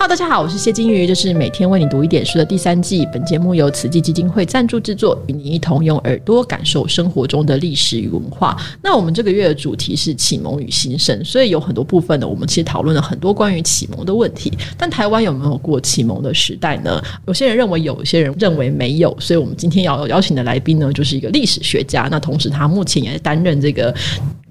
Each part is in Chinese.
Hello，大家好，我是谢金鱼，这是每天为你读一点书的第三季。本节目由慈济基金会赞助制作，与你一同用耳朵感受生活中的历史与文化。那我们这个月的主题是启蒙与新生，所以有很多部分呢，我们其实讨论了很多关于启蒙的问题。但台湾有没有过启蒙的时代呢？有些人认为有，有些人认为没有。所以我们今天要邀请的来宾呢，就是一个历史学家，那同时他目前也担任这个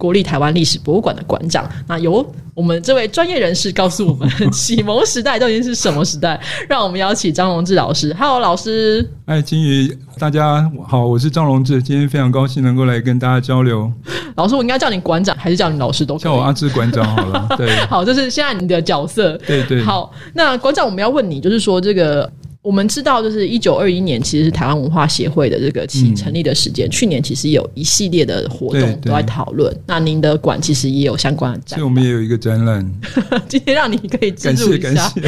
国立台湾历史博物馆的馆长。那由我们这位专业人士告诉我们，启蒙时代究竟是什么时代？让我们邀请张荣志老师。Hello，老师。哎，金鱼，大家好，我是张荣志。今天非常高兴能够来跟大家交流。老师，我应该叫你馆长，还是叫你老师都？叫我阿志馆长好了。对，好，这是现在你的角色。对对。好，那馆长，我们要问你，就是说这个。我们知道，就是一九二一年，其实是台湾文化协会的这个起成立的时间。去年其实有一系列的活动都在讨论。那您的馆其实也有相关的展，所以我们也有一个展览。今天让你可以感谢感谢。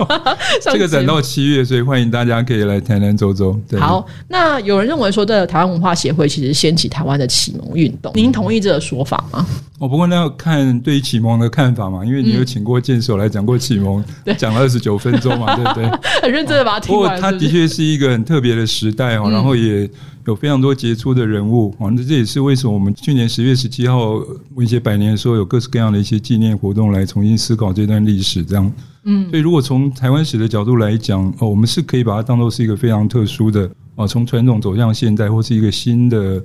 这个展到七月，所以欢迎大家可以来台南走走。好，那有人认为说，这台湾文化协会其实掀起台湾的启蒙运动，您同意这个说法吗？哦，不过那要看对于启蒙的看法嘛，因为你有请过剑手来讲过启蒙，讲了二十九分钟嘛，对不对？很认真的。不过，它的确是一个很特别的时代哦，然后也有非常多杰出的人物啊。那这也是为什么我们去年十月十七号文学百年的时候，有各式各样的一些纪念活动来重新思考这段历史。这样，嗯，所以如果从台湾史的角度来讲，哦，我们是可以把它当做是一个非常特殊的。啊，从传统走向现代，或是一个新的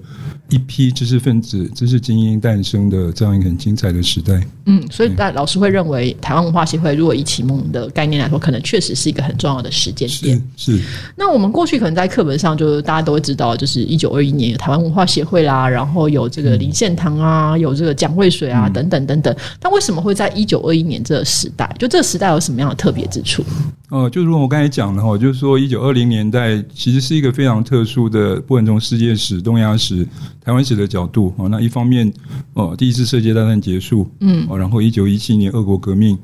一批知识分子、知识精英诞生的这样一个很精彩的时代。嗯，所以大老师会认为，台湾文化协会如果以启蒙的概念来说，可能确实是一个很重要的时间点。是。那我们过去可能在课本上，就是大家都会知道，就是一九二一年有台湾文化协会啦，然后有这个林献堂啊，有这个蒋渭水啊，等等等等。但为什么会在一九二一年这个时代？就这个时代有什么样的特别之处？哦，就如我刚才讲的哈，就是说一九二零年代其实是一个非常特殊的，不管从世界史、东亚史、台湾史的角度哦。那一方面哦，第一次世界大战结束，嗯，哦，然后一九一七年俄国革命，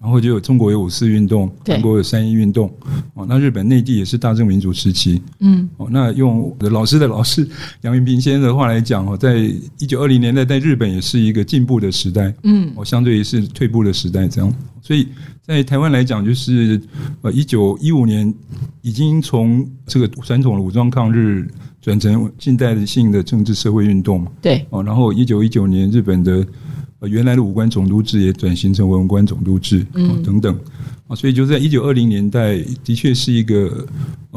然后就有中国有五四运动，韩国有三一运动，哦，那日本内地也是大正民主时期，嗯，哦，那用的老师的老师杨云平先生的话来讲哦，在一九二零年代，在日本也是一个进步的时代，嗯，哦，相对于是退步的时代，这样，所以。在台湾来讲，就是呃，一九一五年已经从这个传统的武装抗日转成近代性的政治社会运动嘛。对。哦，然后一九一九年，日本的呃原来的武官总督制也转型成文官总督制，嗯，等等。啊，所以就在一九二零年代，的确是一个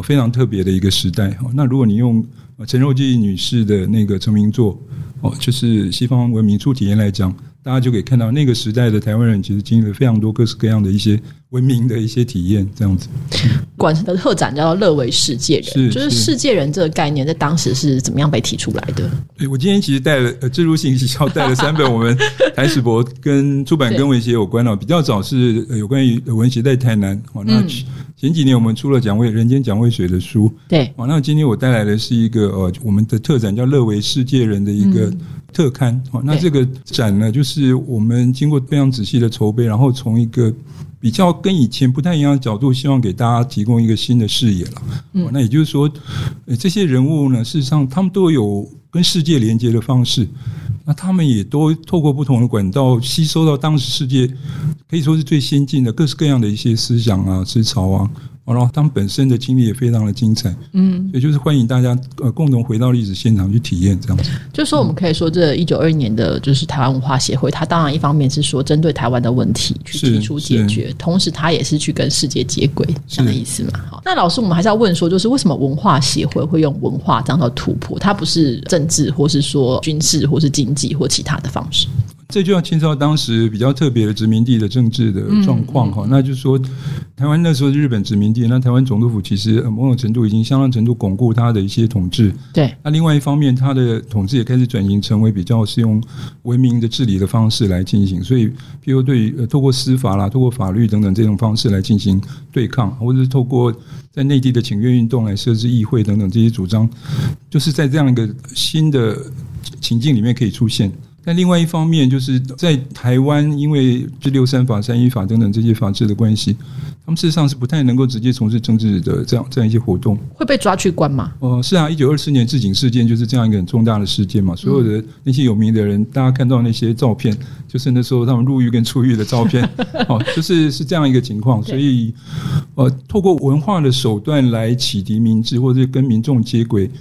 非常特别的一个时代。那如果你用陈若基女士的那个成名作，哦，就是西方文明初体验来讲。大家就可以看到，那个时代的台湾人其实经历了非常多各式各样的一些文明的一些体验，这样子。馆的特展叫做“乐为世界人”，就是“世界人”这个概念在当时是怎么样被提出来的？对我今天其实带了呃，植入信息要带了三本我们台史博跟出版跟文学有关的，比较早是有关于文学在台南。哦，那前几年我们出了蒋渭人间蒋渭水的书，对。哦，那今天我带来的是一个呃，我们的特展叫“乐为世界人”的一个。特刊哦，那这个展呢，就是我们经过非常仔细的筹备，然后从一个比较跟以前不太一样的角度，希望给大家提供一个新的视野了。嗯，那也就是说，这些人物呢，事实上他们都有跟世界连接的方式，那他们也都透过不同的管道吸收到当时世界可以说是最先进的各式各样的一些思想啊、思潮啊。然后他们本身的经历也非常的精彩，嗯，也就是欢迎大家呃共同回到历史现场去体验这样子。就说我们可以说，这一九二一年的就是台湾文化协会，它当然一方面是说针对台湾的问题去提出解决，同时它也是去跟世界接轨这样的意思嘛。好，那老师，我们还是要问说，就是为什么文化协会会用文化这样的突破？它不是政治，或是说军事，或是经济，或其他的方式？这就要牵涉到当时比较特别的殖民地的政治的状况哈，那就是说，台湾那时候是日本殖民地，那台湾总督府其实某种程度已经相当程度巩固它的一些统治。对。那另外一方面，它的统治也开始转型成为比较是用文明的治理的方式来进行，所以，譬如对呃透过司法啦、透过法律等等这种方式来进行对抗，或者是透过在内地的请愿运动来设置议会等等这些主张，就是在这样一个新的情境里面可以出现。但另外一方面，就是在台湾，因为这六三法、三一法等等这些法制的关系，他们事实上是不太能够直接从事政治的这样这样一些活动。会被抓去关吗？哦，是啊，一九二四年置景事件就是这样一个很重大的事件嘛。所有的那些有名的人，大家看到那些照片，就是那时候他们入狱跟出狱的照片，哦，就是是这样一个情况。所以，呃，透过文化的手段来启迪民智，或者跟民众接轨。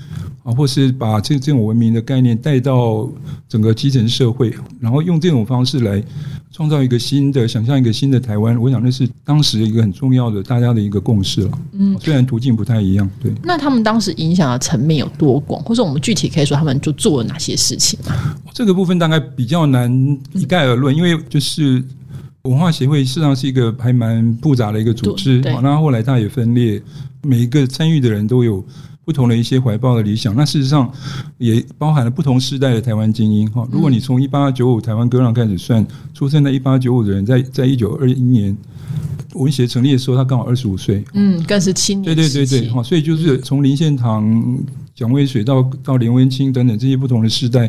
啊，或是把这这种文明的概念带到整个基层社会，然后用这种方式来创造一个新的、想象一个新的台湾，我想那是当时一个很重要的大家的一个共识了。嗯，虽然途径不太一样，对。那他们当时影响的层面有多广，或者我们具体可以说他们就做了哪些事情吗？这个部分大概比较难一概而论，因为就是文化协会实际上是一个还蛮复杂的一个组织，那后来它也分裂，每一个参与的人都有。不同的一些怀抱的理想，那事实上也包含了不同时代的台湾精英哈。如果你从一八九五台湾割让开始算，出生在一八九五的人，在在一九二一年文协成立的时候，他刚好二十五岁，嗯，更是青年。对对对对，哈，所以就是从林献堂、蒋渭水到到林文清等等这些不同的世代，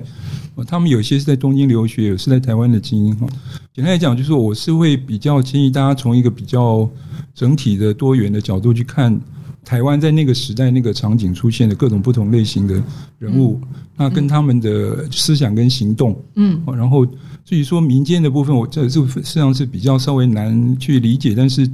他们有些是在东京留学，有是在台湾的精英哈。简单来讲，就是我是会比较建议大家从一个比较整体的多元的角度去看。台湾在那个时代、那个场景出现的各种不同类型的人物，那跟他们的思想跟行动，嗯，然后至于说民间的部分，我这这实际上是比较稍微难去理解，但是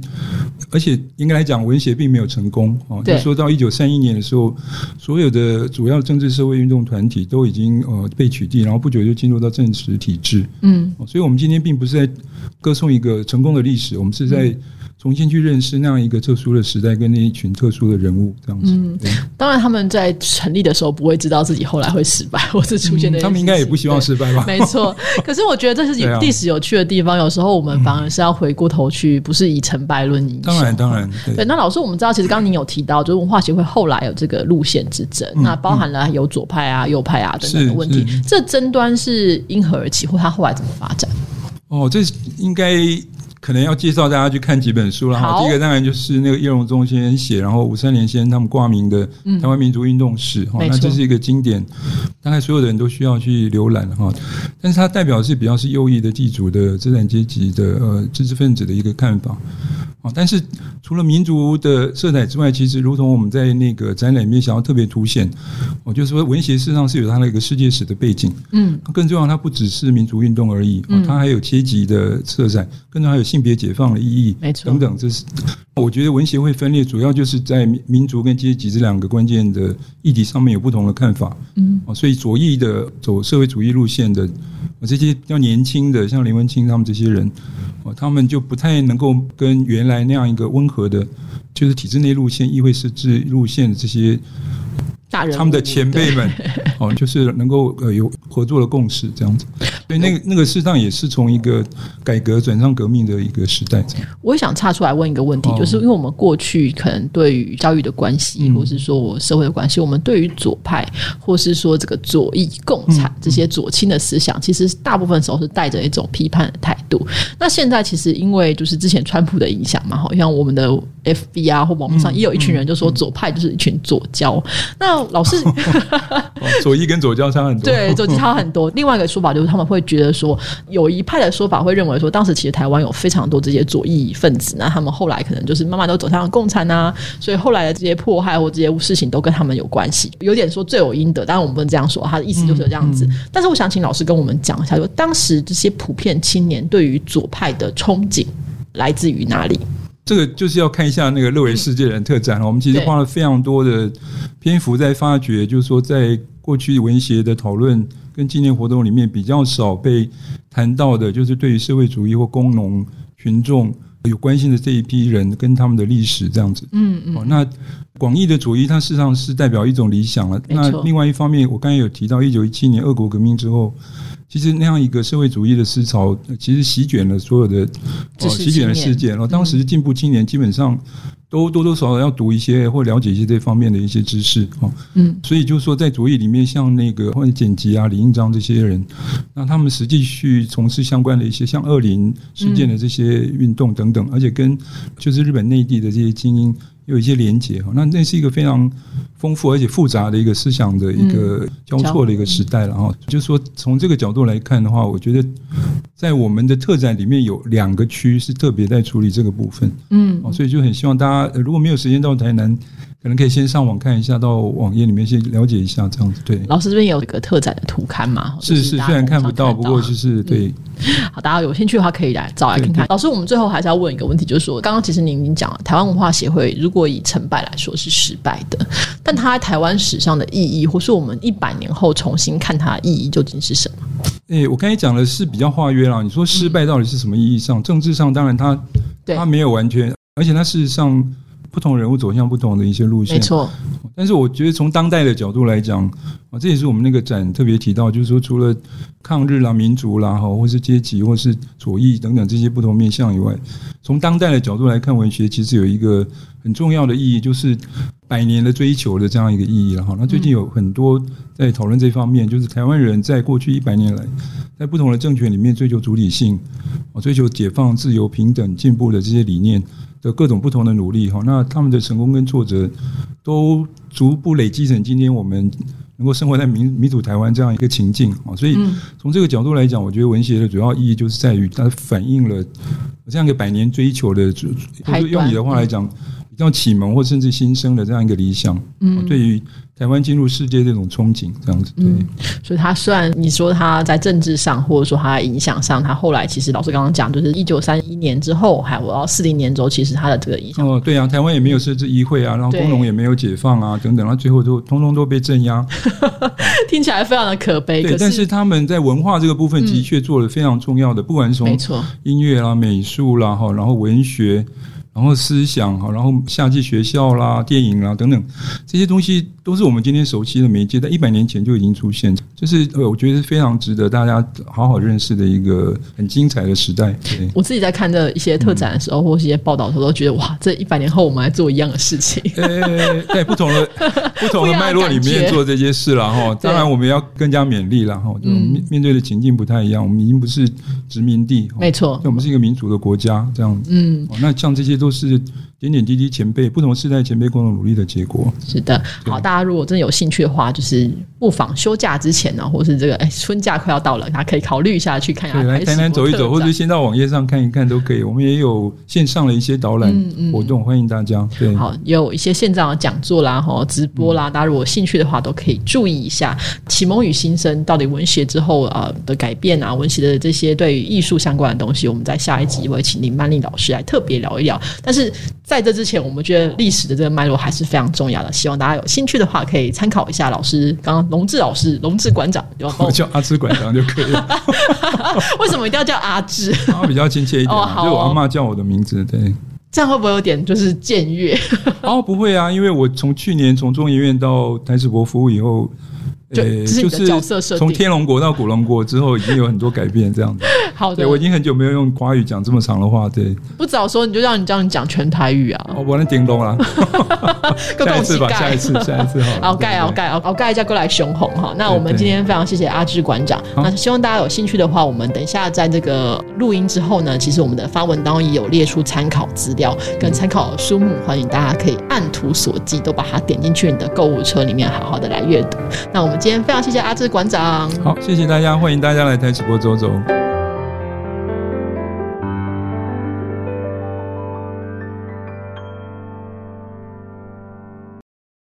而且应该来讲，文协并没有成功哦。就说到一九三一年的时候，所有的主要政治社会运动团体都已经呃被取缔，然后不久就进入到政治体制，嗯，所以我们今天并不是在歌颂一个成功的历史，我们是在。重新去认识那样一个特殊的时代跟那一群特殊的人物，这样子。嗯，当然他们在成立的时候不会知道自己后来会失败，或是出现的。他们应该也不希望失败吧？没错。可是我觉得这是历史有趣的地方。有时候我们反而是要回过头去，不是以成败论英雄。当然，当然。对，那老师，我们知道，其实刚刚您有提到，就是文化协会后来有这个路线之争，那包含了有左派啊、右派啊等等的问题。这争端是因何而起，或它后来怎么发展？哦，这应该。可能要介绍大家去看几本书了哈。第一个当然就是那个叶荣中先生写，然后五三年先生他们挂名的《台湾民族运动史》哈，那这是一个经典，大概所有的人都需要去浏览哈。但是它代表是比较是右翼的地主的资产阶级的呃知识分子的一个看法。啊，但是除了民族的色彩之外，其实如同我们在那个展览里面想要特别凸显，我就说文学事实上是有它的一个世界史的背景，嗯，更重要，它不只是民族运动而已，它还有阶级的色彩，更重要还有性别解放的意义，没错，等等，这是我觉得文协会分裂主要就是在民族跟阶级这两个关键的议题上面有不同的看法，嗯，所以左翼的走社会主义路线的，我这些比较年轻的，像林文清他们这些人。哦，他们就不太能够跟原来那样一个温和的，就是体制内路线、议会设置路线的这些。他们的前辈们，哦，就是能够呃有合作的共识这样子，所以那个那个事实上也是从一个改革转向革命的一个时代。我想插出来问一个问题，就是因为我们过去可能对于教育的关系，或是说我社会的关系，我们对于左派或是说这个左翼、共产这些左倾的思想，其实大部分时候是带着一种批判的态度。那现在其实因为就是之前川普的影响嘛，好像我们的 FB 啊或网络上也有一群人就说左派就是一群左交，那。老师，左翼跟左交差很多。对，左差很多。另外一个说法就是，他们会觉得说，有一派的说法会认为说，当时其实台湾有非常多这些左翼分子，那他们后来可能就是慢慢都走向了共产啊，所以后来的这些迫害或这些事情都跟他们有关系，有点说罪有应得。当然我们不能这样说，他的意思就是这样子。但是我想请老师跟我们讲一下，说当时这些普遍青年对于左派的憧憬来自于哪里？这个就是要看一下那个乐维世界人特展了。我们其实花了非常多的篇幅在发掘，就是说在过去文学的讨论跟纪念活动里面比较少被谈到的，就是对于社会主义或工农群众有关心的这一批人跟他们的历史这样子。嗯嗯。那广义的主义，它事实上是代表一种理想了。那另外一方面，我刚才有提到一九一七年俄国革命之后。其实那样一个社会主义的思潮，其实席卷了所有的，哦，席卷了世界。然后当时进步青年基本上都多多少少要读一些或了解一些这方面的一些知识，哦，嗯，所以就是说，在主义里面，像那个或者剪辑啊、李应章这些人，那他们实际去从事相关的一些像二零事件的这些运动等等，而且跟就是日本内地的这些精英。有一些连结哈。那那是一个非常丰富而且复杂的一个思想的一个交错的一个时代了哈。就是说，从这个角度来看的话，我觉得在我们的特展里面有两个区是特别在处理这个部分，嗯，所以就很希望大家如果没有时间到台南。可能可以先上网看一下，到网页里面先了解一下，这样子对。老师这边有一个特展的图刊嘛？是是，虽然看不到，不过就是对。好，大家有兴趣的话可以来找来看看。老师，我们最后还是要问一个问题，就是说，刚刚其实您已经讲了，台湾文化协会如果以成败来说是失败的，但它在台湾史上的意义，或是我们一百年后重新看它的意义究竟是什么？诶，我刚才讲的是比较化约啦。你说失败到底是什么意义上？政治上当然它它没有完全，而且它事实上。不同人物走向不同的一些路线，没错。但是我觉得从当代的角度来讲，啊，这也是我们那个展特别提到，就是说除了抗日啦、民族啦，哈，或是阶级，或是左翼等等这些不同面向以外，从当代的角度来看，文学其实有一个很重要的意义，就是百年的追求的这样一个意义了哈。那最近有很多在讨论这方面，就是台湾人在过去一百年来，在不同的政权里面追求主体性，啊，追求解放、自由、平等、进步的这些理念。的各种不同的努力哈，那他们的成功跟挫折，都逐步累积成今天我们能够生活在民民主台湾这样一个情境啊。所以从这个角度来讲，我觉得文学的主要意义就是在于它反映了这样一个百年追求的，或者用你的话来讲，比较启蒙或甚至新生的这样一个理想。嗯，对于。台湾进入世界这种憧憬，这样子，对。所以，他虽然你说他在政治上，或者说他影响上，他后来其实老师刚刚讲，就是一九三一年之后，还我到四零年之后，其实他的这个影响。哦，对啊，台湾也没有设置议会啊，然后工农也没有解放啊，等等，然后最后都通通都被镇压。听起来非常的可悲。对，但是他们在文化这个部分的确做了非常重要的，不管是从音乐啦、美术啦，哈，然后文学。然后思想哈，然后夏季学校啦、电影啦等等这些东西，都是我们今天熟悉的媒介，在一百年前就已经出现，就是呃，我觉得非常值得大家好好认识的一个很精彩的时代。我自己在看这一些特展的时候，或是一些报道的时候，都觉得哇，这一百年后我们还做一样的事情。在 不同的 不同的脉络里面做这些事了哈。当然，我们要更加勉励了哈。面面对的情境不太一样，我们已经不是殖民地，没错，我们是一个民主的国家，这样子。嗯，那像这些。都是点点滴滴前辈不同世代前辈共同努力的结果。是的，好，大家如果真的有兴趣的话，就是不妨休假之前呢，或是这个哎 春假快要到了，大家可以考虑一下去看一下。来台南走一走，或者先到网页上看一看都可以。我们也有线上的一些导览活动，欢迎大家。对，好，有一些线上的讲座啦，哈，直播啦，大家如果兴趣的话，都可以注意一下。启蒙与新生到底文学之后啊的改变啊，文学的这些对于艺术相关的东西，我们在下一集会请林曼丽老师来特别聊一聊。但是在这之前，我们觉得历史的这个脉络还是非常重要的。希望大家有兴趣的话，可以参考一下老师刚刚龙志老师、龙志馆长，我叫 阿志馆长就可以了。为什么一定要叫阿志？他比较亲切一点，就我阿妈叫我的名字。对，这样会不会有点就是僭越？哦，不会啊，因为我从去年从中医院到台史博服务以后。对，就是。从天龙国到古龙国之后，已经有很多改变，这样子。好的，我已经很久没有用华语讲这么长的话。对，不早说，你就让你叫你讲全台语啊！我能听懂了。下一次吧，下一次，下一次好。好盖，好盖，好盖一下过来雄红哈。那我们今天非常谢谢阿志馆长。那希望大家有兴趣的话，我们等一下在这个录音之后呢，其实我们的发文当中也有列出参考资料跟参考书目，欢迎大家可以按图索骥，都把它点进去你的购物车里面，好好的来阅读。那我们。今天非常谢谢阿志馆长，好，谢谢大家，欢迎大家来台直播走走。